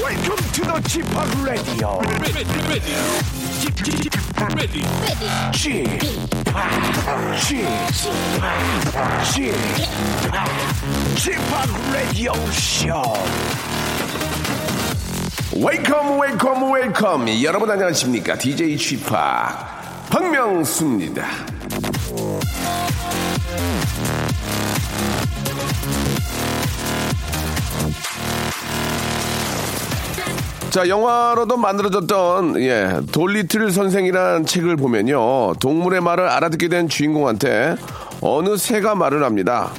Welcome to the Chip Radio. Chip, Chip Radio Show. Welcome, welcome, welcome. 여러분 안녕하십니까? DJ Chip 박명수입니다. 자, 영화로도 만들어졌던, 예, 돌리틀 선생이라는 책을 보면요. 동물의 말을 알아듣게 된 주인공한테 어느 새가 말을 합니다.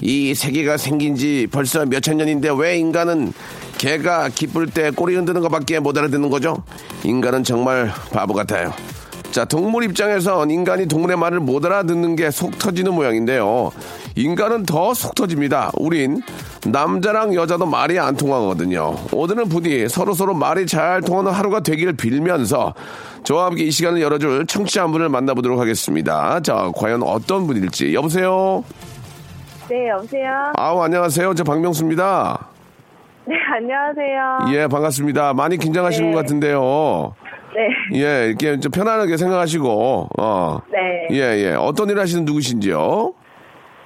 이 세계가 생긴 지 벌써 몇천 년인데 왜 인간은 개가 기쁠 때 꼬리 흔드는 것밖에 못 알아듣는 거죠? 인간은 정말 바보 같아요. 자, 동물 입장에선 인간이 동물의 말을 못 알아듣는 게 속 터지는 모양인데요. 인간은 더 속 터집니다. 우린 남자랑 여자도 말이 안 통하거든요. 오늘은 부디 서로서로 말이 잘 통하는 하루가 되기를 빌면서 저와 함께 이 시간을 열어줄 청취자 한 분을 만나보도록 하겠습니다. 자, 과연 어떤 분일지. 여보세요? 네, 여보세요? 아우, 안녕하세요. 저 박명수입니다. 네, 안녕하세요. 예, 반갑습니다. 많이 긴장하시는 네. 것 같은데요. 네, 예, 이렇게 좀 편안하게 생각하시고, 어. 네. 예, 예. 어떤 일 하시는 누구신지요?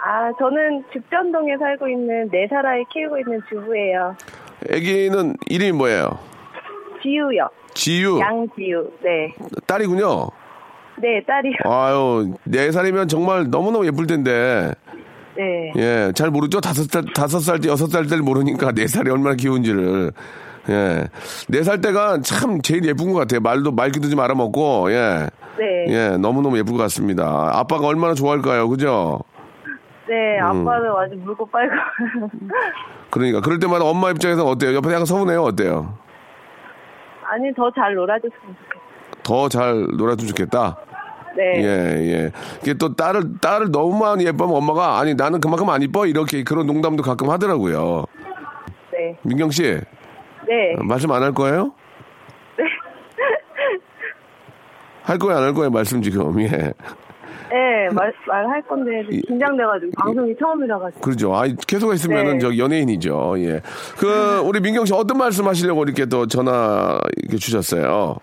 아, 저는 죽전동에 살고 있는 네 살 아이 키우고 있는 주부예요. 아기는 이름이 뭐예요? 지우요. 지유. 양지우. 네. 딸이군요. 네, 딸이요. 아유, 네 살이면 정말 너무너무 예쁠 텐데, 네. 예, 잘 모르죠? 다섯 살, 다섯 살 때, 여섯 살 때를 모르니까 네 살이 얼마나 귀여운지를. 예. 네 살 때가 참 제일 예쁜 것 같아요. 말도, 말귀도 좀 알아먹고, 예. 네. 예, 너무너무 예쁠 것 같습니다. 아빠가 얼마나 좋아할까요? 그죠? 네, 음. 아빠는 완전 물고 빨고. 그러니까. 그럴 때마다 엄마 입장에서 어때요? 옆에 약간 서운해요? 어때요? 아니, 더 잘 놀아줬으면 좋겠어요. 더잘 놀아주면 좋겠다? 네. 예, 예. 이게 또 딸을, 딸을 너무 많이 예뻐하면 엄마가, 아니, 나는 그만큼 안 이뻐? 이렇게 그런 농담도 가끔 하더라고요. 네. 민경 씨, 네. 말씀 안 할 거예요? 할 거예요, 안 할 거예요, 말씀 지금. 예. 네, 말, 말할 건데, 긴장돼가지고, 방송이 처음이라가지고. 그러죠. 아, 계속 있으면은 네. 저 연예인이죠. 예. 그, 우리 민경 씨 어떤 말씀 하시려고 이렇게 또 전화 이렇게 주셨어요?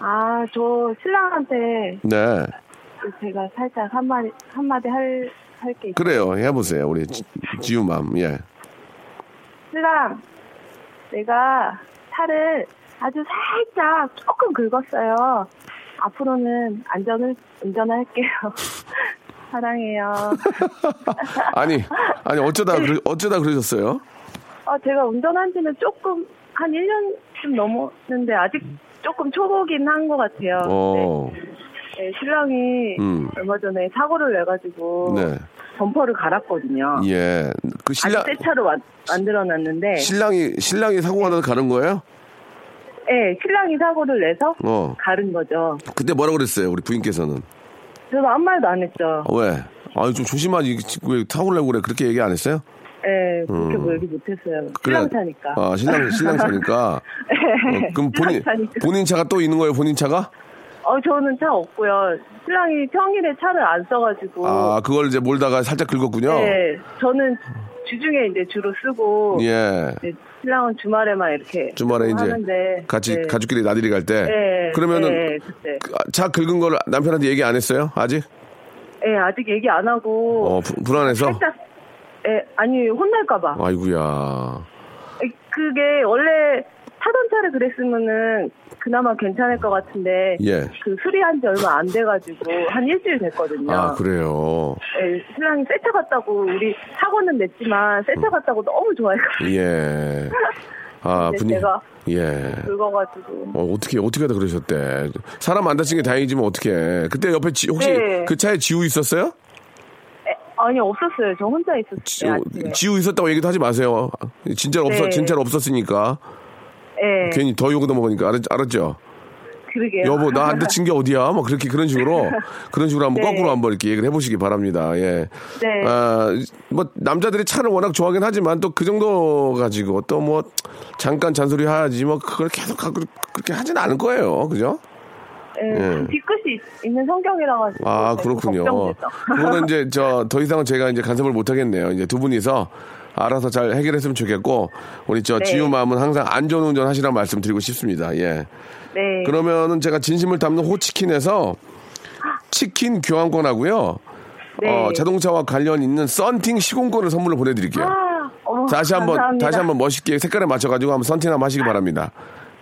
아, 저 신랑한테 네. 제가 살짝 한마디, 한마디 할, 할게 있어요. 그래요. 해보세요. 우리 지- 지우맘. 예. 신랑, 내가 차를 아주 살짝 조금 긁었어요. 앞으로는 안전을, 운전할게요. 사랑해요. 아니, 아니, 어쩌다, 그러, 어쩌다 그러셨어요? 아, 제가 운전한 지는 조금, 한 1년쯤 넘었는데, 아직 조금 초보긴 한 것 같아요. 어, 네, 네, 신랑이 음. 얼마 전에 사고를 내가지고, 네. 범퍼를 갈았거든요. 예. 그 신랑, 새 차로 만- 만들어놨는데, 신랑이, 신랑이 사고가 나서 가는 거예요? 네, 신랑이 사고를 내서 어. 가른 거죠. 그때 뭐라 그랬어요, 우리 부인께서는? 저도 아무 말도 안 했죠. 어, 왜? 아유, 좀 조심하지. 왜 내고 그래? 그렇게 얘기 안 했어요? 네, 그렇게 음. 뭐 얘기 못했어요. 그래. 신랑 차니까. 아, 신랑, 신랑 차니까. 어, 네, 그럼 본인, 차니까. 본인 차가 또 있는 거예요, 본인 차가? 어, 저는 차 없고요. 신랑이 평일에 차를 안 써가지고. 아, 그걸 이제 몰다가 살짝 긁었군요. 네, 저는 주중에 이제 주로 쓰고. 예. 네, 신랑은 주말에만 이렇게. 주말에 이제 하는데, 같이 네. 가족끼리 나들이 갈 때. 네, 그러면은 네, 그때. 그, 아, 차 긁은 걸 남편한테 얘기 안 했어요? 아직? 네, 아직 얘기 안 하고. 어, 부- 불안해서? 살짝, 예, 아니, 혼날까봐. 아이구야. 그게 원래 타던 차를 그랬으면은 그나마 괜찮을 것 같은데 예. 그 수리한 지 얼마 안 돼가지고 한 일주일 됐거든요. 아, 그래요. 예, 신랑이 새 차 같다고 우리 사고는 냈지만 새 차 같다고 너무 좋아해가지고 예. 아, 근데 분이 제가 예. 긁어가지고 어, 어떻게, 어떻게 하다 그러셨대. 사람 안 다친 게 다행이지만 어떻게. 그때 옆에 지- 혹시 네. 그 차에 지우 있었어요? 에, 아 아니 없었어요. 저 혼자 있었어요. 지우, 있었다고 얘기도 하지 마세요. 진짜로 없어, 네. 진짜로 없었으니까. 네, 괜히 더 욕을 넘어가니까. 알았, 알았죠? 그러게요. 여보, 나한테 친 게 어디야? 뭐 그렇게 그런 식으로, 그런 식으로 한번 네. 거꾸로 한번 이렇게 얘기를 해보시기 바랍니다. 예. 네. 아, 뭐, 남자들이 차를 워낙 좋아하긴 하지만 또 그 정도 가지고 또 뭐, 잠깐 잔소리 하지 뭐, 그걸 계속 그렇게 하진 않을 거예요. 그죠? 네, 예. 좀 뒤끝이 있- 있는 성격이라 가지고. 아, 네, 그렇군요. 그거는 이제 저 더 이상은 제가 이제 간섭을 못 하겠네요. 이제 두 분이서 알아서 잘 해결했으면 좋겠고 우리 저 네. 지우 마음은 항상 안전 운전 하시라는 말씀 드리고 싶습니다. 예. 네. 그러면은 제가 진심을 담는 호치킨에서 치킨 교환권 하고요. 네. 어, 자동차와 관련 있는 썬팅 시공권을 선물로 보내드릴게요. 아, 어머, 다시 한번 감사합니다. 다시 한번 멋있게 색깔에 맞춰가지고 한번 썬팅 한번 하시기 바랍니다.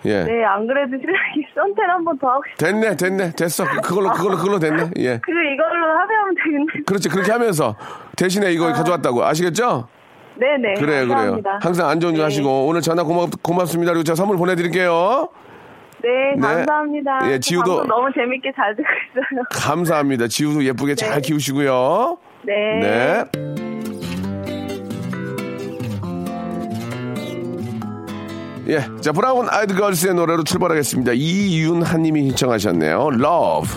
예. 네, 안 그래도 신랑이 썬텐 한번 더 하고 싶어요. 됐네, 됐네, 됐어. 그걸로 그걸로 그걸로 됐네. 예. 그 이걸로 합의하면 되겠네. 그렇지 그렇게 하면서 대신에 이거 가져왔다고 아시겠죠? 네네. 그래요, 감사합니다. 그래요. 항상 안전운전 네. 하시고 오늘 전화 고맙, 고맙습니다. 그리고 제가 선물 보내드릴게요. 네, 네. 감사합니다. 예, 지우도- 너무 재밌게 잘 듣고 있어요. 감사합니다. 지우도 예쁘게 잘 키우시고요. 네. 네. 예, 자 브라운 아이드 걸스의 노래로 출발하겠습니다. 이윤하님이 신청하셨네요. Love.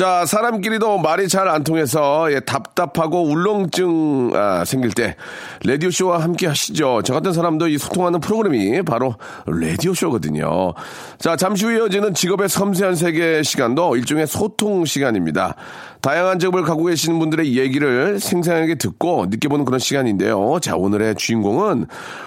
자, 사람끼리도 말이 잘 안 통해서 예, 답답하고 울렁증 아, 생길 때 라디오 쇼와 함께 하시죠. 저 같은 사람도 이 소통하는 프로그램이 바로 라디오 쇼거든요. 자, 잠시 후 이어지는 직업의 섬세한 세계 시간도 일종의 소통 시간입니다. 다양한 직업을 갖고 계시는 분들의 얘기를 생생하게 듣고 느껴보는 그런 시간인데요. 자, 오늘의 주인공은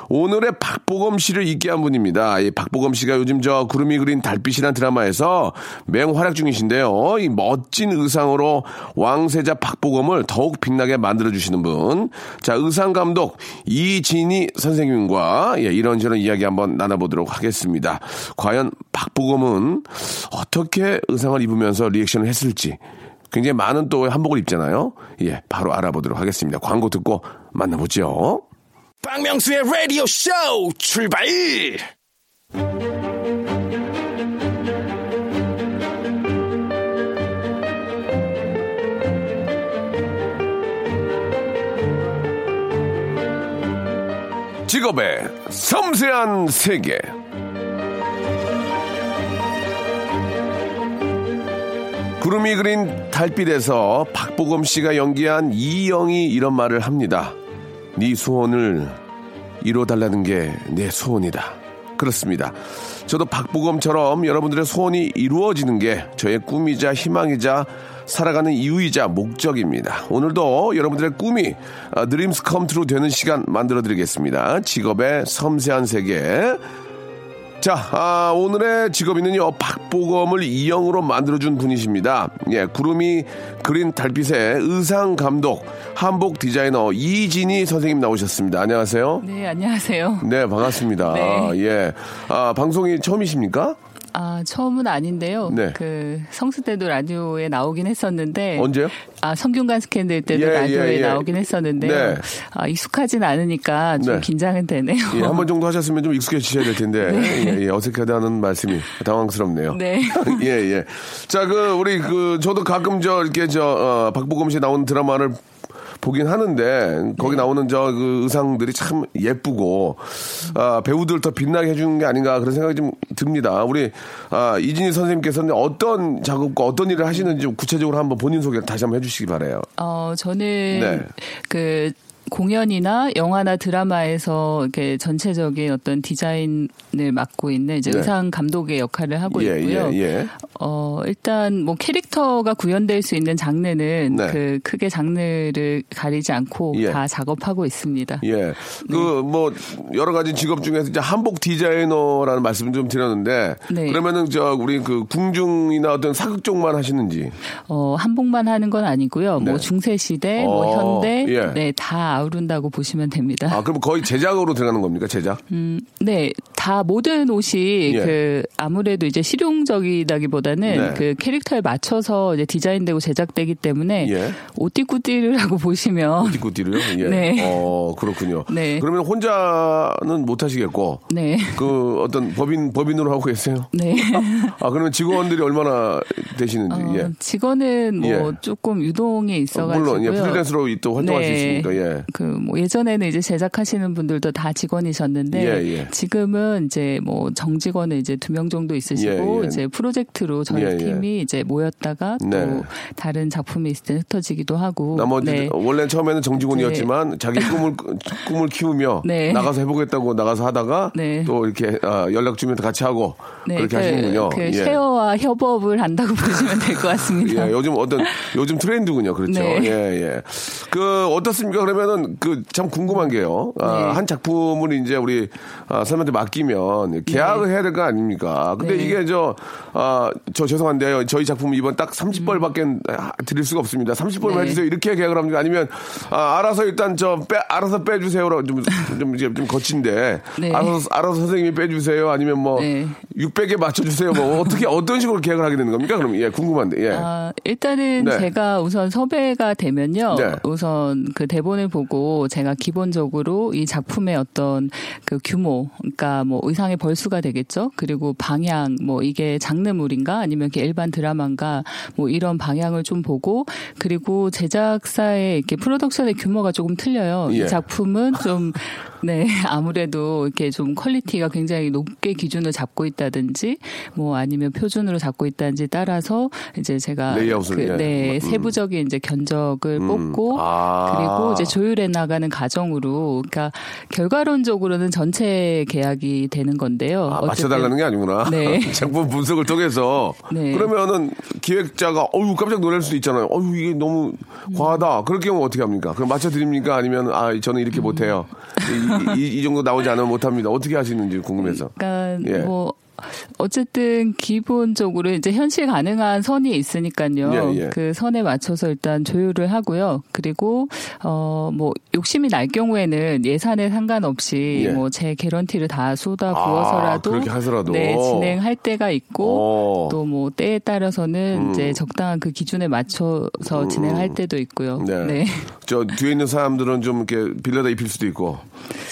오늘의 박보검 씨를 있게 한 분입니다. 이 박보검 씨가 요즘 저 구름이 그린 달빛이라는 드라마에서 맹활약 중이신데요. 이 멋진 의상으로 왕세자 박보검을 더욱 빛나게 만들어주시는 분. 자, 의상 감독 이진희 선생님과 예, 이런저런 이야기 한번 나눠보도록 하겠습니다. 과연 박보검은 어떻게 의상을 입으면서 리액션을 했을지 굉장히 많은 또 한복을 입잖아요. 예, 바로 알아보도록 하겠습니다. 광고 듣고 만나보죠. 박명수의 라디오 쇼 출발! 직업의 섬세한 세계. 구름이 그린 달빛에서 박보검 씨가 연기한 이영이 이런 말을 합니다. 네 소원을 이뤄달라는 게 내 소원이다. 그렇습니다. 저도 박보검처럼 여러분들의 소원이 이루어지는 게 저의 꿈이자 희망이자 살아가는 이유이자 목적입니다. 오늘도 여러분들의 꿈이 아, dreams come true 되는 시간 만들어 드리겠습니다. 직업의 섬세한 세계. 자, 아, 오늘의 직업인은요, 박보검을 이영으로 만들어준 분이십니다. 예, 구름이 그린 달빛의 의상 감독, 한복 디자이너 이진희 선생님 나오셨습니다. 안녕하세요. 네, 안녕하세요. 네, 반갑습니다. 네. 예. 아, 방송이 처음이십니까? 아, 처음은 아닌데요. 네. 그 성수 때도 라디오에 나오긴 했었는데 언제요? 아, 성균관 스캔들 때도 예, 라디오에 예, 예. 나오긴 했었는데요. 네. 아, 익숙하진 않으니까 좀 네. 긴장은 되네요. 예, 한번 정도 하셨으면 좀 익숙해지셔야 될 텐데, 예, 예, 어색하다는 말씀이 당황스럽네요. 네. 예, 예. 자, 그, 우리, 그, 저도 가끔 저, 이렇게 저, 어, 박보검 씨 나오는 드라마를 보긴 하는데, 거기 나오는 저, 그 의상들이 참 예쁘고, 아, 배우들 더 빛나게 해주는 게 아닌가 그런 생각이 좀 듭니다. 우리, 아, 이진희 선생님께서는 어떤 작업과 어떤 일을 하시는지 좀 구체적으로 한번 본인 소개를 다시 한번 해주시기 바래요 어, 저는 네. 그 공연이나 영화나 드라마에서 이렇게 전체적인 어떤 디자인을 맡고 있는 이제 네. 의상 감독의 역할을 하고 예, 있고요. 예, 예. 어, 일단 뭐 캐릭터가 구현될 수 있는 장르는 네. 그 크게 장르를 가리지 않고 예. 다 작업하고 있습니다. 예. 그, 뭐, 여러 가지 직업 중에서 이제 한복 디자이너라는 말씀 좀 드렸는데, 네. 그러면은 저, 우리 그 궁중이나 어떤 사극 쪽만 하시는지. 어, 한복만 하는 건 아니고요. 네. 뭐 중세 시대, 어, 뭐 현대, 예. 네, 다 아우른다고 보시면 됩니다. 아, 그럼 거의 제작으로 들어가는 겁니까, 제작? 음, 네, 다 모든 옷이 예. 그 아무래도 이제 실용적이다기보다는 네. 그 캐릭터에 맞춰서 이제 디자인되고 제작되기 때문에 예. 오띠꾸띠를 보시면 띠꾸띠로요? 예. 네. 어, 그렇군요. 네. 그러면 혼자는 못 하시겠고. 네. 그 어떤 법인, 법인으로 하고 계세요? 네. 아, 그러면 직원들이 얼마나 되시는지, 어, 예. 직원은 뭐 예. 조금 유동이 있어가지고요. 물론, 예, 프리랜서로 또 활동할 수 네. 있으니까, 예. 그 뭐 예전에는 이제 제작하시는 분들도 다 직원이셨는데 예, 예. 지금은 이제 뭐 정직원은 이제 두 명 정도 있으시고 예, 예. 이제 프로젝트로 저희 예, 예. 팀이 이제 모였다가 또 네. 다른 작품이 있을 때 흩어지기도 하고 나머지 네. 원래 처음에는 정직원이었지만 자기 꿈을 꿈을 키우며 네. 나가서 해보겠다고 나가서 하다가 네. 또 이렇게 아, 연락 주면 같이 하고 네, 그렇게 그, 하시는군요. 그 예. 쉐어와 협업을 한다고 보시면 될 것 같습니다. 예, 요즘 어떤 요즘 트렌드군요. 그렇죠. 네. 예, 예. 그 어떻습니까? 그러면은 그 참 궁금한 게요. 아, 네. 한 작품을 이제 우리 아, 사람한테 맡기 면 계약을 해야 될 거 아닙니까? 근데 네. 이게 저 아, 저 죄송한데요. 저희 작품 이번 딱 음. 30벌밖에 드릴 수가 없습니다. 30벌만 네. 해주세요. 이렇게 계약을 합니까? 아니면 아, 알아서 일단 저 빼, 알아서 빼주세요로 좀, 좀, 이제 좀 거친데 네. 알아서 알아서 선생님이 빼주세요. 아니면 뭐 네. 600에 맞춰주세요. 뭐 어떻게 어떤 식으로 계약을 하게 되는 겁니까? 그럼 예, 궁금한데 예. 아, 일단은 네. 제가 우선 섭외가 되면요. 네. 우선 그 대본을 보고 제가 기본적으로 이 작품의 어떤 그 규모, 그러니까 뭐 의상의 벌수가 되겠죠. 그리고 방향, 뭐 이게 장르물인가 아니면 이렇게 일반 드라마인가 뭐 이런 방향을 좀 보고 그리고 제작사의 이렇게 프로덕션의 규모가 조금 틀려요. 예. 이 작품은 좀 네, 아무래도 이렇게 좀 quality가 굉장히 높게 기준을 잡고 있다든지, 뭐 아니면 표준으로 잡고 있다든지 따라서 이제 제가 레이아웃을, 그, 예. 네, 음. 세부적인 이제 견적을 뽑고, 아. 그리고 이제 조율해 나가는 과정으로, 그러니까 결과론적으로는 전체 계약이 되는 건데요. 아, 맞춰달라는 게 아니구나. 네. 작품 분석을 통해서. 네. 그러면은 기획자가, 어우, 깜짝 놀랄 수도 있잖아요. 어우, 이게 너무 과하다. 그럴 경우 어떻게 합니까? 그럼 맞춰 드립니까? 아니면, 아, 저는 이렇게 못해요. 이, 이- 이 정도 나오지 않으면 못합니다. 어떻게 하시는지 궁금해서. 그러니까 예. 뭐 어쨌든 기본적으로 이제 현실 가능한 선이 있으니까요. 예, 예. 그 선에 맞춰서 일단 조율을 하고요. 그리고 어뭐 욕심이 날 경우에는 예산에 상관없이 예. 뭐제 개런티를 다 쏟아 아, 부어서라도 그렇게 하더라도. 네, 진행할 때가 있고 어. 또뭐 때에 따라서는 이제 적당한 그 기준에 맞춰서 진행할 때도 있고요. 음. 네. 네. 저 뒤에 있는 사람들은 좀 이렇게 빌려다 입힐 수도 있고.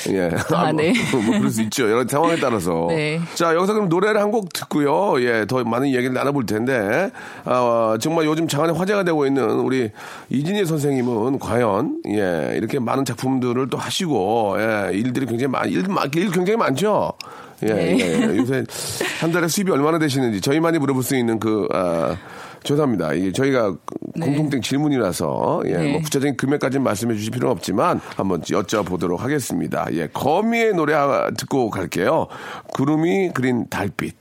예. 아, 네. 뭐, 뭐 그럴 수 있죠. 여러 상황에 따라서. 네. 자, 여기서 그럼 노래를 한 곡 듣고요. 예, 더 많은 이야기를 나눠볼 텐데. 아, 정말 요즘 장안에 화제가 되고 있는 우리 이진희 선생님은 과연, 예, 이렇게 많은 작품들을 또 하시고, 예, 일들이 굉장히 많, 일, 많- 일 굉장히 많죠? 예, 네. 예, 예. 요새 한 달에 수입이 얼마나 되시는지 저희만이 물어볼 수 있는 그, 아, 죄송합니다. 이게 저희가 공통된 질문이라서 예, 네. 뭐 구체적인 금액까지는 말씀해 주실 필요는 없지만 한번 여쭤보도록 하겠습니다. 예, 거미의 노래 듣고 갈게요. 구름이 그린 달빛.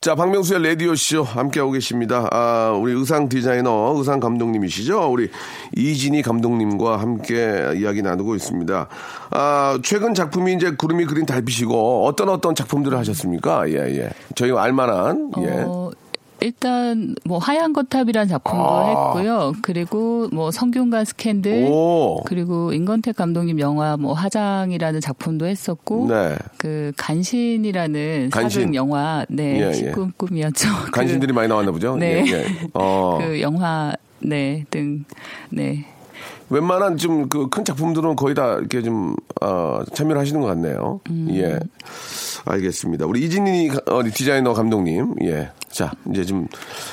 자, 박명수의 라디오쇼 함께하고 계십니다. 아, 우리 의상 디자이너, 의상 감독님이시죠? 우리 이진희 감독님과 함께 이야기 나누고 있습니다. 아, 최근 작품이 이제 구름이 그린 달빛이고 어떤 어떤 작품들을 하셨습니까? 예, 예. 저희가 알만한, 예. 어, 일단 뭐 하얀 거탑이라는 작품도 아. 했고요. 그리고 뭐 성균관 스캔들 오. 그리고 임건택 감독님 영화 뭐 하장이라는 작품도 했었고 네. 그 간신이라는 간신. 사극 영화 네 예, 예. 꿈이었죠. 그- 간신들이 많이 나왔나 보죠? 네. 예, 예. 어. 그 영화 네 등 네 웬만한 좀 그 큰 작품들은 거의 다 이렇게 좀, 어, 참여를 하시는 것 같네요. 음. 예. 알겠습니다. 우리 이진희 가- 어, 디자이너 감독님. 예. 자, 이제 좀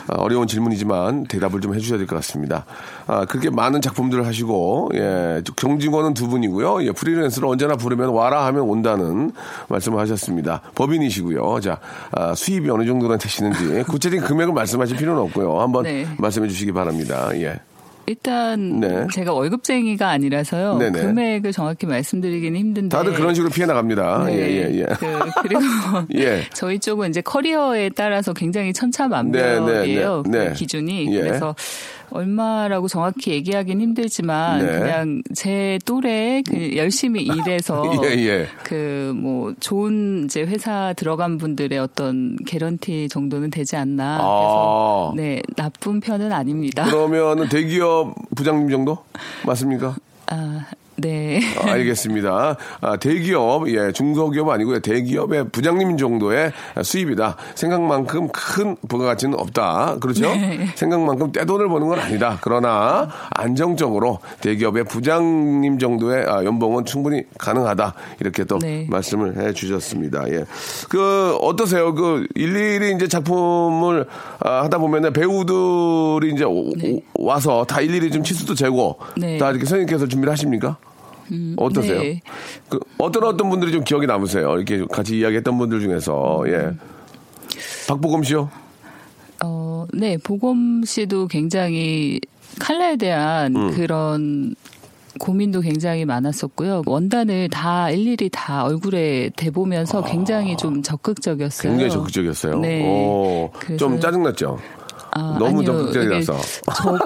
어, 어려운 질문이지만 대답을 좀 해주셔야 될 것 같습니다. 아, 그렇게 많은 작품들을 하시고, 예. 경직원은 두 분이고요. 예. 프리랜서를 언제나 부르면 와라 하면 온다는 말씀을 하셨습니다. 법인이시고요. 자, 아, 수입이 어느 정도나 되시는지 구체적인 금액을 말씀하실 필요는 없고요. 한번 네. 말씀해 주시기 바랍니다. 예. 일단 네. 제가 월급쟁이가 아니라서요. 네네. 금액을 정확히 말씀드리기는 힘든데 다들 그런 식으로 피해 나갑니다. 네. 예, 예, 예. 그, 그리고 예. 저희 쪽은 이제 커리어에 따라서 굉장히 천차만별이에요. 네, 네, 네, 네. 그 기준이. 예. 그래서 얼마라고 정확히 얘기하긴 힘들지만 네. 그냥 제 또래 그 열심히 일해서 예, 예. 그뭐 좋은 이제 회사 들어간 분들의 어떤 개런티 정도는 되지 않나. 아. 그래서 네 나쁜 편은 아닙니다. 그러면은 대기업 부장님 정도 맞습니까? 아 네. 아, 알겠습니다. 아, 대기업, 예, 중소기업 아니고요. 대기업의 부장님 정도의 수입이다. 생각만큼 큰 부가가치는 없다. 그렇죠? 네. 생각만큼 떼돈을 버는 건 아니다. 그러나 안정적으로 대기업의 부장님 정도의 아, 연봉은 충분히 가능하다. 이렇게 또 네. 말씀을 해 주셨습니다. 예. 그, 어떠세요? 그, 일일이 이제 작품을 아, 하다 보면은 배우들이 이제 오- 네. 오- 와서 다 일일이 좀 치수도 재고 네. 다 이렇게 선생님께서 준비를 하십니까? 어떠세요? 네. 그 어떤 어떤 분들이 좀 기억에 남으세요? 이렇게 같이 이야기했던 분들 중에서 예. 박보검 씨요? 어, 네, 보검 씨도 굉장히 칼라에 대한 음. 그런 고민도 굉장히 많았었고요. 원단을 다 일일이 다 얼굴에 대보면서 굉장히 좀 적극적이었어요. 아. 굉장히 적극적이었어요. 네. 오, 좀 짜증났죠? 아, 너무 아니요, 적극적이라서. 이게 저,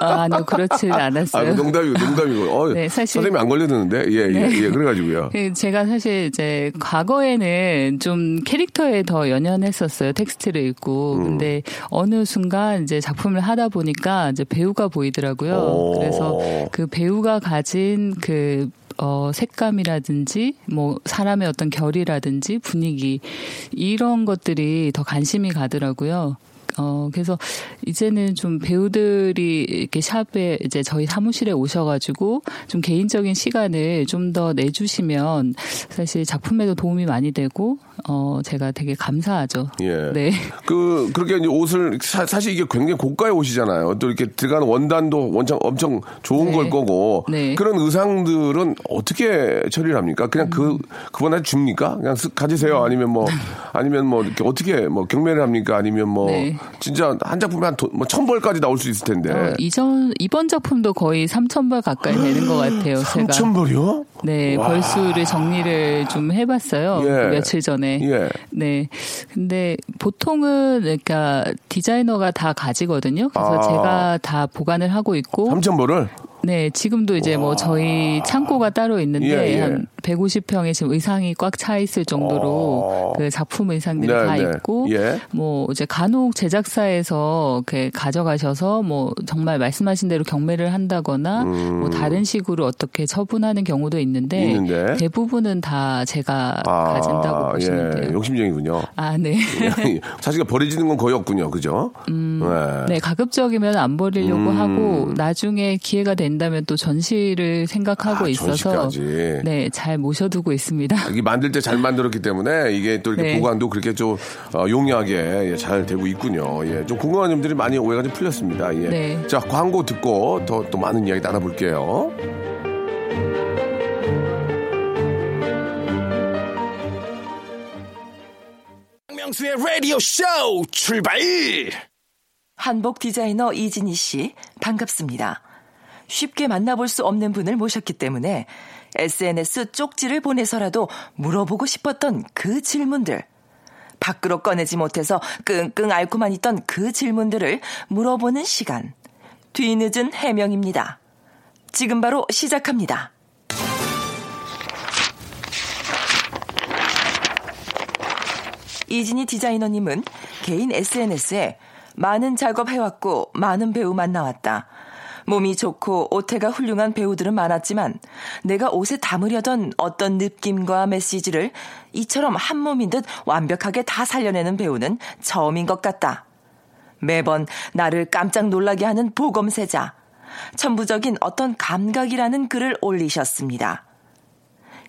아, 아니요, 그렇지 아, 않았어요. 농담이고, 농담이고. 어, 네, 사실- 선생님이 안 걸려드는데? 예, 예, 네. 예, 그래가지고요. 그 제가 사실 이제 과거에는 좀 캐릭터에 더 연연했었어요. 텍스트를 읽고. 음. 근데 어느 순간 이제 작품을 하다 보니까 이제 배우가 보이더라고요. 오. 그래서 그 배우가 가진 그 어, 색감이라든지, 뭐, 사람의 어떤 결이라든지, 분위기, 이런 것들이 더 관심이 가더라고요. 어, 그래서 이제는 좀 배우들이 이렇게 샵에 이제 저희 사무실에 오셔가지고 좀 개인적인 시간을 좀 더 내주시면 사실 작품에도 도움이 많이 되고, 어, 제가 되게 감사하죠. 예. 네. 그, 그렇게 이제 옷을, 사, 실 이게 굉장히 고가의 옷이잖아요. 또 이렇게 들어가는 원단도 원청 엄청 좋은 네. 걸 거고. 네. 그런 의상들은 어떻게 처리를 합니까? 그냥 그, 그분한테 줍니까? 그냥 쓱 가지세요? 아니면 뭐, 아니면 뭐, 이렇게 어떻게 뭐 경매를 합니까? 아니면 뭐, 네. 진짜 한 작품에 한 돈, 뭐, 천 벌까지 나올 수 있을 텐데. 어, 이전, 이번 작품도 거의 3,000벌 가까이 되는 것 같아요. 제가. 삼천 벌이요? 네, 와. 벌수를 정리를 좀 해봤어요. 예. 그 며칠 전에. 예. 네. 근데 보통은 그러니까 디자이너가 다 가지거든요. 그래서 아. 제가 다 보관을 하고 있고. 삼천 벌을? 네, 지금도 이제 뭐 저희 창고가 따로 있는데 예, 예. 한 150평에 지금 의상이 꽉 차 있을 정도로 어. 그 작품 의상들이 네, 다 네. 있고 예. 뭐 이제 간혹 제작사에서 그 가져가셔서 뭐 정말 말씀하신 대로 경매를 한다거나 뭐 다른 식으로 어떻게 처분하는 경우도 있는데, 음. 있는데. 대부분은 다 제가 아, 가진다고 보시면 예. 돼요. 욕심쟁이군요. 아, 네. 사실 버려지는 건 거의 없군요. 그죠? 네. 네, 가급적이면 안 버리려고 음. 하고 나중에 기회가 된 다면 또 전시를 생각하고 아, 있어서. 네, 잘 모셔두고 있습니다. 이게 만들 때 잘 만들었기 때문에 이게 또 이렇게 네. 보관도 그렇게 좀 어, 용이하게 예, 잘 되고 있군요. 예, 좀 궁금한 점들이 많이 오해가 좀 풀렸습니다. 예. 네. 자, 광고 듣고 더 또 많은 이야기 나눠볼게요. 박명수의 라디오 쇼 출발! 한복 디자이너 이진희 씨, 반갑습니다. 쉽게 만나볼 수 없는 분을 모셨기 때문에 SNS 쪽지를 보내서라도 물어보고 싶었던 그 질문들. 밖으로 꺼내지 못해서 끙끙 앓고만 있던 그 질문들을 물어보는 시간. 뒤늦은 해명입니다. 지금 바로 시작합니다. 이진희 디자이너님은 개인 SNS에 많은 작업해왔고 많은 배우 만나왔다. 몸이 좋고 옷태가 훌륭한 배우들은 많았지만 내가 옷에 담으려던 어떤 느낌과 메시지를 이처럼 한 몸인 듯 완벽하게 다 살려내는 배우는 처음인 것 같다. 매번 나를 깜짝 놀라게 하는 보검세자. 천부적인 어떤 감각이라는 글을 올리셨습니다.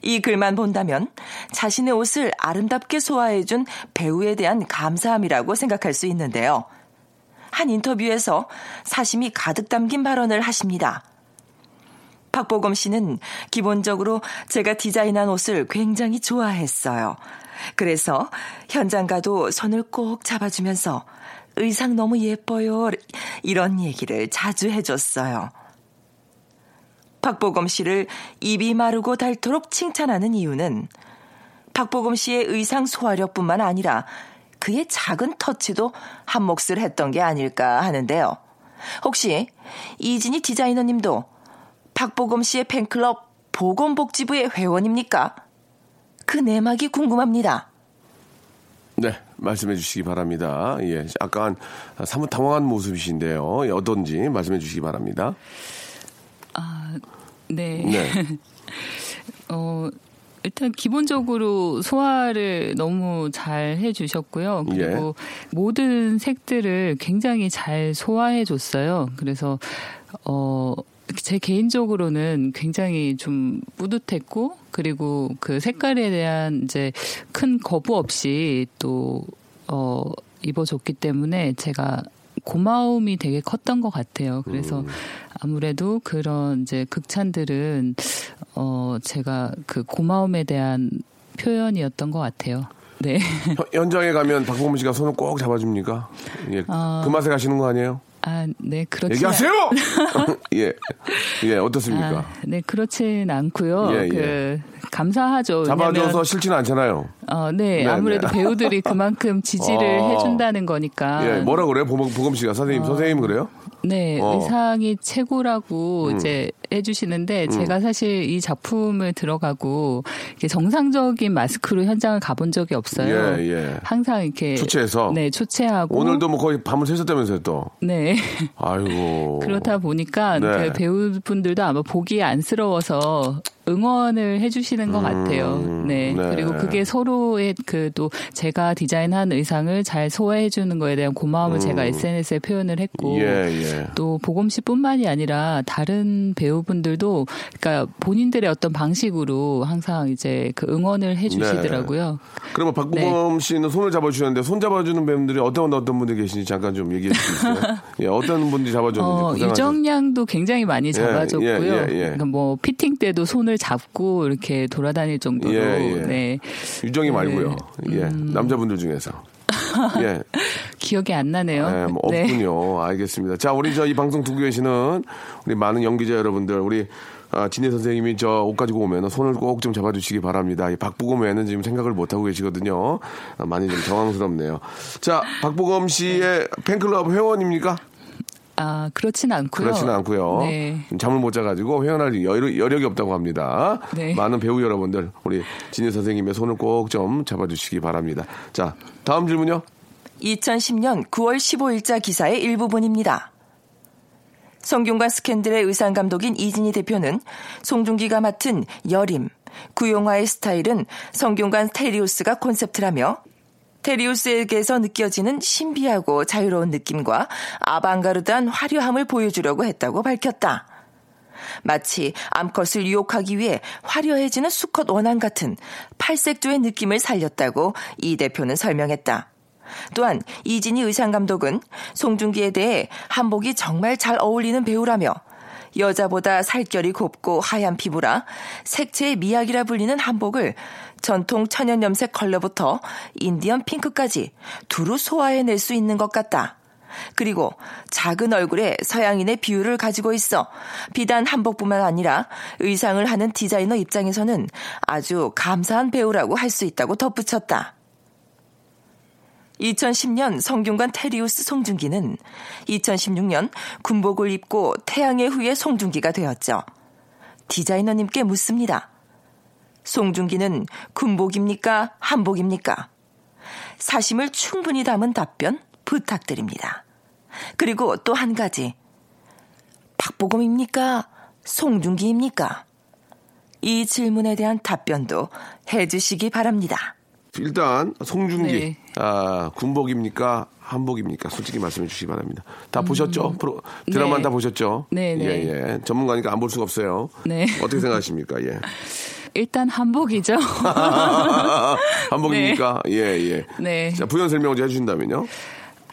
이 글만 본다면 자신의 옷을 아름답게 소화해준 배우에 대한 감사함이라고 생각할 수 있는데요. 한 인터뷰에서 사심이 가득 담긴 발언을 하십니다. 박보검 씨는 기본적으로 제가 디자인한 옷을 굉장히 좋아했어요. 그래서 현장 가도 손을 꼭 잡아주면서 의상 너무 예뻐요. 이런 얘기를 자주 해줬어요. 박보검 씨를 입이 마르고 닳도록 칭찬하는 이유는 박보검 씨의 의상 소화력뿐만 아니라 그의 작은 터치도 한 몫을 했던 게 아닐까 하는데요. 혹시 이진희 디자이너님도 박보검 씨의 팬클럽 보건복지부의 회원입니까? 그 내막이 궁금합니다. 네, 말씀해 주시기 바랍니다. 예, 약간 사뭇 당황한 모습이신데요. 예, 어떤지 말씀해 주시기 바랍니다. 아, 네. 네. 어, 일단 기본적으로 소화를 너무 잘 해주셨고요. 그리고 모든 색들을 굉장히 잘 소화해 줬어요. 그래서 어. 제 개인적으로는 굉장히 좀 뿌듯했고 그리고 그 색깔에 대한 이제 큰 거부 없이 또 어, 입어줬기 때문에 제가 고마움이 되게 컸던 것 같아요. 그래서 아무래도 그런 이제 극찬들은 어 제가 그 고마움에 대한 표현이었던 것 같아요. 네. 현- 현장에 가면 박보검 씨가 손을 꼭 잡아줍니까? 예, 어. 그 맛에 가시는 거 아니에요? 아, 네, 그렇지. 얘기하세요! 예, 예, 어떻습니까? 아, 네, 그렇진 않고요. 예, 예. 그 감사하죠. 잡아줘서 싫지는 않잖아요. 어, 네, 네, 아무래도 네. 배우들이 그만큼 지지를 어. 해준다는 거니까. 예, 뭐라 그래요? 보검, 보검 씨가 선생님, 선생님 그래요? 네, 어. 의상이 최고라고 음. 이제 해주시는데 음. 제가 사실 이 작품을 들어가고 이렇게 정상적인 마스크로 현장을 가본 적이 없어요. 예, 예. 항상 이렇게 초췌해서? 네, 초췌하고 오늘도 뭐 거의 밤을 새셨다면서요, 또. 네. 아이고. 그렇다 보니까 네. 그 배우분들도 아마 보기 안쓰러워서 응원을 해주시는 것 같아요. 네. 네. 그리고 그게 서로의 그 또 제가 디자인한 의상을 잘 소화해주는 거에 대한 고마움을 제가 SNS에 표현을 했고. 음. 예, 예. 또 보검 씨뿐만이 아니라 다른 배우분들도 그러니까 본인들의 어떤 방식으로 항상 이제 그 응원을 해주시더라고요. 그러면 박보검 씨는 손을 잡아주셨는데 손 잡아주는 배우들이 어떤 어떤 분들 계신지 잠깐 좀 얘기해 있어요? 예, 어떤 분들이 잡아줬는지. 어, 유정량도 굉장히 많이 잡아줬고요. 예, 예, 예. 그러니까 뭐 피팅 때도 손을 잡고 이렇게 돌아다닐 정도로 예, 예. 네 유정이 네. 말고요. 예, 음. 남자분들 중에서. 예, 기억이 안 나네요. 예, 뭐 없군요. 알겠습니다. 자, 우리 저 이 방송 듣고 계시는 우리 많은 연기자 여러분들, 우리 아, 진혜 선생님이 저 옷 가지고 오면 손을 꼭 좀 잡아주시기 바랍니다. 이 박보검 외에는 지금 생각을 못 하고 계시거든요. 아, 많이 좀 당황스럽네요. 자, 박보검 씨의 팬클럽 회원입니까? 아 그렇진 않고요. 그렇지는 않고요. 네. 잠을 못 자가지고 회원할 여력, 여력이 없다고 합니다. 네. 많은 배우 여러분들 우리 진혜 선생님의 손을 꼭 좀 잡아주시기 바랍니다. 자 다음 질문요. 2010년 9월 15일자 기사의 일부분입니다. 성균관 스캔들의 의상 감독인 이진희 대표는 송중기가 맡은 여림, 구용화의 스타일은 성균관 테리우스가 콘셉트라며 테리우스에게서 느껴지는 신비하고 자유로운 느낌과 아방가르드한 화려함을 보여주려고 했다고 밝혔다. 마치 암컷을 유혹하기 위해 화려해지는 수컷 원앙 같은 팔색조의 느낌을 살렸다고 이 대표는 설명했다. 또한 이진희 의상 감독은 송중기에 대해 한복이 정말 잘 어울리는 배우라며 여자보다 살결이 곱고 하얀 피부라 색채의 미학이라 불리는 한복을 전통 천연 염색 컬러부터 인디언 핑크까지 두루 소화해낼 수 있는 것 같다. 그리고 작은 얼굴에 서양인의 비율을 가지고 있어 비단 한복뿐만 아니라 의상을 하는 디자이너 입장에서는 아주 감사한 배우라고 할 수 있다고 덧붙였다. 2010년 성균관 테리우스 송중기는 2016년 군복을 입고 태양의 후예 송중기가 되었죠. 디자이너님께 묻습니다. 송중기는 군복입니까? 한복입니까? 사심을 충분히 담은 답변 부탁드립니다. 그리고 또 한 가지. 박보검입니까? 송중기입니까? 이 질문에 대한 답변도 해주시기 바랍니다. 일단 송중기 네. 아, 군복입니까? 한복입니까? 솔직히 말씀해 주시기 바랍니다. 다 보셨죠? 프로 드라마 네. 다 보셨죠? 네, 네. 예, 예. 전문가니까 안 볼 수가 없어요. 네. 어떻게 생각하십니까? 예. 일단 한복이죠. 한복입니까? 예, 예. 네. 자, 부연 설명을 좀 해주신다면요.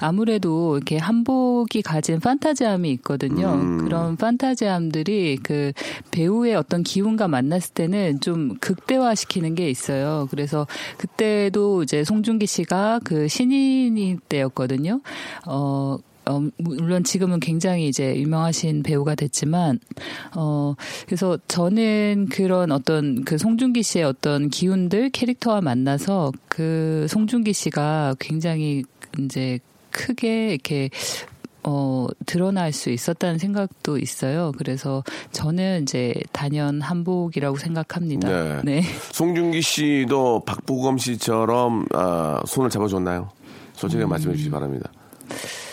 아무래도 이렇게 한복이 가진 판타지함이 있거든요. 음. 그런 판타지함들이 그 배우의 어떤 기운과 만났을 때는 좀 극대화시키는 게 있어요. 그래서 그때도 이제 송중기 씨가 그 신인이 때였거든요. 어, 어, 물론 지금은 굉장히 이제 유명하신 배우가 됐지만, 어, 그래서 저는 그런 어떤 그 송중기 씨의 어떤 기운들 캐릭터와 만나서 그 송중기 씨가 굉장히 이제 크게 이렇게 어, 드러날 수 있었다는 생각도 있어요. 그래서 저는 이제 단연 한복이라고 생각합니다. 네. 네. 송중기 씨도 박보검 씨처럼 아, 손을 잡아줬나요? 솔직하게 말씀해 주시기 바랍니다.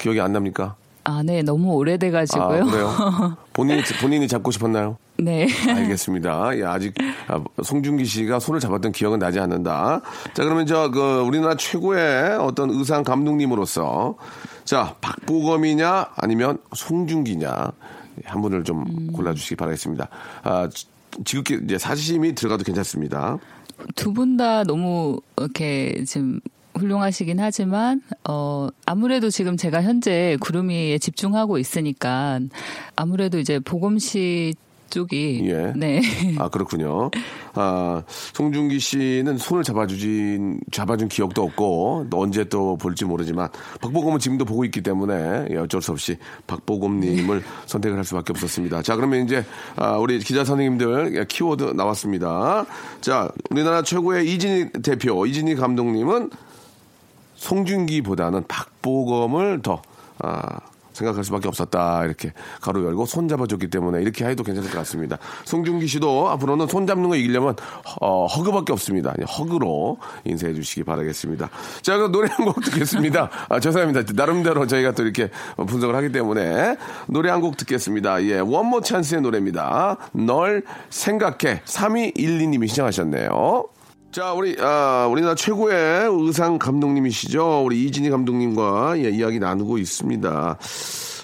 기억이 안 납니까? 아, 네. 너무 오래돼가지고요. 아, 그래요? 본인이, 본인이 잡고 싶었나요? 네. 알겠습니다. 예, 아직 아, 송중기 씨가 손을 잡았던 기억은 나지 않는다. 자, 그러면 저 그 우리나라 최고의 어떤 의상 감독님으로서 자 박보검이냐 아니면 송중기냐 한 분을 좀 음. 골라주시기 바라겠습니다. 아, 지- 지극히 이제 사심이 들어가도 괜찮습니다. 두 분 다 너무 이렇게 지금 훌륭하시긴 하지만 어 아무래도 지금 제가 현재 구름이에 집중하고 있으니까 아무래도 이제 보검 씨 쪽이 예. 네. 아 그렇군요. 아 송중기 씨는 손을 잡아주진 잡아준 기억도 없고 또 언제 또 볼지 모르지만 박보검은 지금도 보고 있기 때문에 예, 어쩔 수 없이 박보검님을 선택을 할 수밖에 없었습니다. 자 그러면 이제 아, 우리 기자 선생님들 예, 키워드 나왔습니다. 자 우리나라 최고의 이진희 대표 이진희 감독님은 송중기보다는 박보검을 더 아, 생각할 수밖에 없었다 이렇게 가로 열고 손 잡아줬기 때문에 이렇게 해도 괜찮을 것 같습니다. 송중기 씨도 앞으로는 손 잡는 거 이기려면 어, 허그밖에 없습니다. 허그로 인사해 주시기 바라겠습니다. 자 그럼 노래 한 곡 듣겠습니다. 아, 죄송합니다. 나름대로 저희가 또 이렇게 분석을 하기 때문에 노래 한 곡 듣겠습니다. 예, 원모 찬스의 노래입니다. 널 생각해 3212님이 시청하셨네요. 자, 우리, 아, 우리나라 최고의 의상 감독님이시죠. 우리 이진희 감독님과 예, 이야기 나누고 있습니다.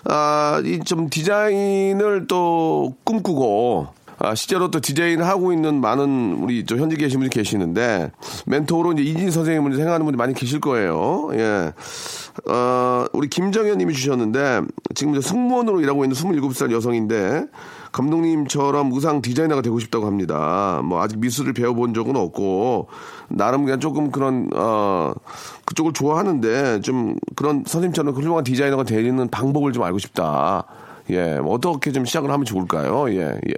아, 이 좀 디자인을 또 꿈꾸고, 아, 실제로 또 디자인을 하고 있는 많은 우리 저 현재 계신 분이 계시는데, 멘토로 이제 이진희 선생님을 생각하는 분이 많이 계실 거예요. 예. 어, 우리 김정현 님이 주셨는데, 지금 이제 승무원으로 일하고 있는 27살 여성인데, 감독님처럼 의상 디자이너가 되고 싶다고 합니다. 뭐 아직 미술을 배워본 적은 없고 나름 그냥 조금 그런 어 그쪽을 좋아하는데 좀 그런 선생님처럼 훌륭한 디자이너가 되는 방법을 좀 알고 싶다. 예, 뭐 어떻게 좀 시작을 하면 좋을까요? 예, 예.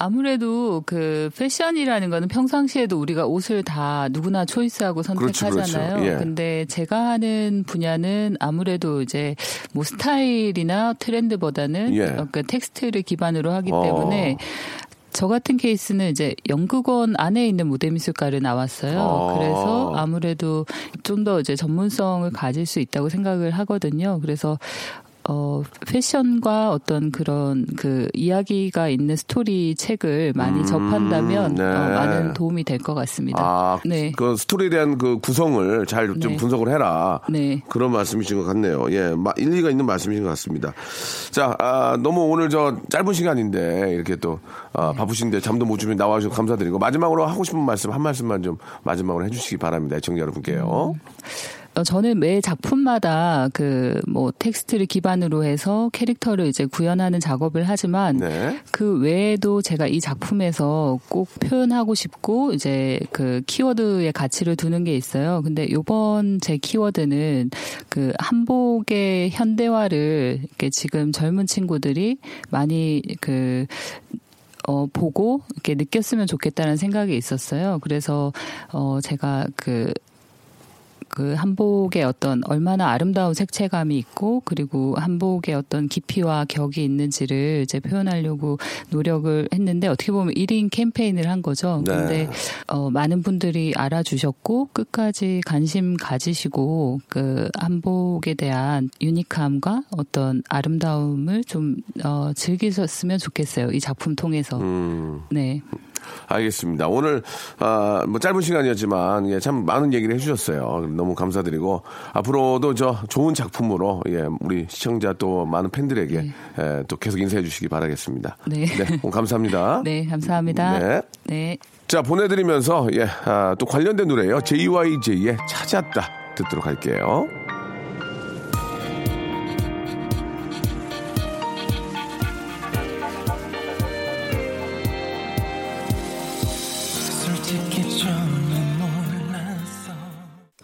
어, 아무래도 그 패션이라는 거는 평상시에도 우리가 옷을 다 누구나 초이스하고 그렇죠, 선택하잖아요. 그렇죠. 예. 근데 제가 하는 분야는 아무래도 이제 뭐 스타일이나 트렌드보다는 예. 어, 그 텍스트를 기반으로 하기 어. 때문에 저 같은 케이스는 이제 연극원 안에 있는 무대미술과를 나왔어요. 어. 그래서 아무래도 좀 더 이제 전문성을 가질 수 있다고 생각을 하거든요. 그래서 어, 패션과 어떤 그런 그 이야기가 있는 스토리 책을 많이 접한다면 네. 어, 많은 도움이 될 것 같습니다. 아, 네. 그 스토리에 대한 그 구성을 잘좀 네. 분석을 해라. 네. 그런 말씀이신 것 같네요. 예, 마- 일리가 있는 말씀이신 것 같습니다. 자, 아, 너무 오늘 저 짧은 시간인데 이렇게 또 아, 바쁘신데 잠도 못 주면 나와주셔서 감사드리고 마지막으로 하고 싶은 말씀 한 말씀만 좀 마지막으로 해주시기 바랍니다. 애청자 여러분께요. 어, 저는 매 작품마다 그 뭐 텍스트를 기반으로 해서 캐릭터를 이제 구현하는 작업을 하지만 네. 그 외에도 제가 이 작품에서 꼭 표현하고 싶고 이제 그 키워드의 가치를 두는 게 있어요. 근데 요번 제 키워드는 그 한복의 현대화를 이렇게 지금 젊은 친구들이 많이 그 어, 보고 이렇게 느꼈으면 좋겠다는 생각이 있었어요. 그래서 어, 제가 그 그 한복의 어떤 얼마나 아름다운 색채감이 있고 그리고 한복의 어떤 깊이와 격이 있는지를 이제 표현하려고 노력을 했는데 어떻게 보면 1인 캠페인을 한 거죠. 네. 근데 어 많은 분들이 알아주셨고 끝까지 관심 가지시고 그 한복에 대한 유니크함과 어떤 아름다움을 좀 어, 즐기셨으면 좋겠어요. 이 작품 통해서. 음. 네. 알겠습니다. 오늘 아, 뭐 짧은 시간이었지만 예, 참 많은 얘기를 해주셨어요. 너무 감사드리고 앞으로도 저 좋은 작품으로 예, 우리 시청자 또 많은 팬들에게 예, 또 계속 인사해 주시기 바라겠습니다. 네. 오늘 감사합니다. 네, 감사합니다. 네. 네. 자 보내드리면서 예, 아, 또 관련된 노래예요. JYJ의 찾았다 듣도록 할게요.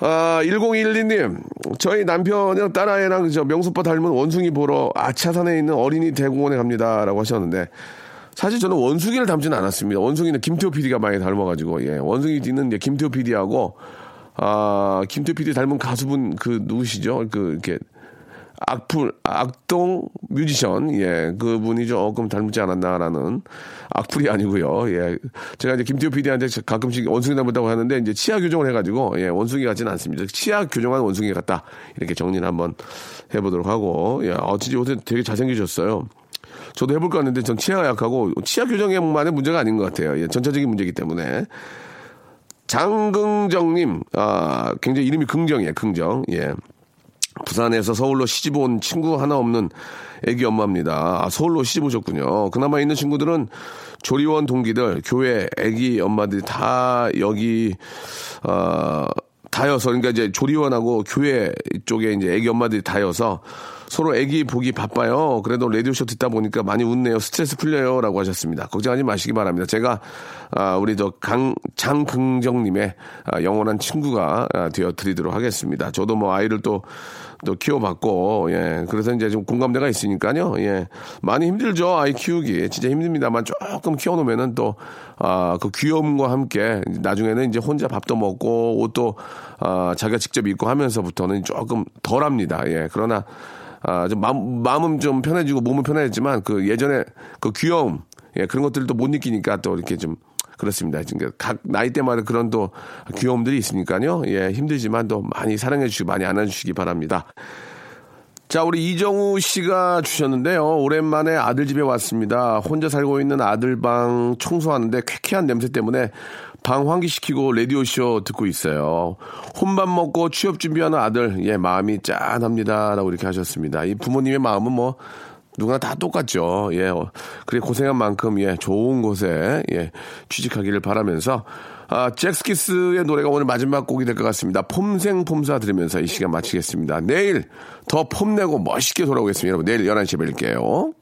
1012님, 저희 남편이랑 딸아이랑 저 명수빠 닮은 원숭이 보러 아차산에 있는 어린이 대공원에 갑니다. 라고 하셨는데, 사실 저는 원숭이를 닮지는 않았습니다. 원숭이는 김태호 PD가 많이 닮아가지고, 예. 원숭이는 이제 김태호 PD하고, 아, 김태호 PD 닮은 가수분 그 누구시죠? 그, 이렇게, 악플, 악동 뮤지션, 예, 그분이 조금 닮지 않았나라는 악플이 아니고요 예. 제가 이제 김태호 PD한테 가끔씩 원숭이 닮았다고 하는데 이제 치아 교정을 해가지고, 예, 원숭이 같지는 않습니다. 치아 교정한 원숭이 같다. 이렇게 정리를 한번 해보도록 하고, 예, 어, 진짜 요새 되게 잘생기셨어요. 저도 해볼까 하는데 전 치아가 약하고 치아 교정에만의 문제가 아닌 것 같아요. 예, 전체적인 문제이기 때문에. 장긍정님, 아, 굉장히 이름이 긍정이에요, 긍정. 예. 부산에서 서울로 시집 온 친구 하나 없는 애기 엄마입니다. 아, 서울로 시집 오셨군요. 그나마 있는 친구들은 조리원 동기들, 교회 애기 엄마들이 다 여기, 어, 다여서, 그러니까 이제 조리원하고 교회 쪽에 이제 애기 엄마들이 다여서 서로 애기 보기 바빠요. 그래도 라디오 쇼 듣다 보니까 많이 웃네요. 스트레스 풀려요. 라고 하셨습니다. 걱정하지 마시기 바랍니다. 제가, 아, 우리 저 강, 장긍정님의 아, 영원한 친구가 아, 되어 드리도록 하겠습니다. 저도 뭐 아이를 또, 또 키워봤고, 예. 그래서 이제 좀 공감대가 있으니까요. 예. 많이 힘들죠. 아이 키우기. 진짜 힘듭니다만 조금 키워놓으면은 또, 아, 그 귀여움과 함께 나중에는 이제 혼자 밥도 먹고 옷도, 아, 자기가 직접 입고 하면서부터는 조금 덜 합니다. 예. 그러나, 아, 좀 마음, 마음은 좀 편해지고 몸은 편해졌지만 그 예전에 그 귀여움, 예, 그런 것들도 못 느끼니까 또 이렇게 좀 그렇습니다. 지금 각 나이대마다 그런 또 귀여움들이 있으니까요. 예, 힘들지만 또 많이 사랑해 주시고 많이 안아 주시기 바랍니다. 자, 우리 이정우 씨가 주셨는데요. 오랜만에 아들 집에 왔습니다. 혼자 살고 있는 아들 방 청소하는데 쾌쾌한 냄새 때문에 방 환기시키고 라디오쇼 듣고 있어요. 혼밥 먹고 취업 준비하는 아들, 예, 마음이 짠합니다. 라고 이렇게 하셨습니다. 이 부모님의 마음은 뭐, 누구나 다 똑같죠. 예. 그래 고생한 만큼 예, 좋은 곳에 예, 취직하기를 바라면서 아, 잭스키스의 노래가 오늘 마지막 곡이 될 것 같습니다. 폼생 폼사 들으면서 이 시간 마치겠습니다. 내일 더 폼내고 멋있게 돌아오겠습니다. 여러분 내일 11시에 뵐게요.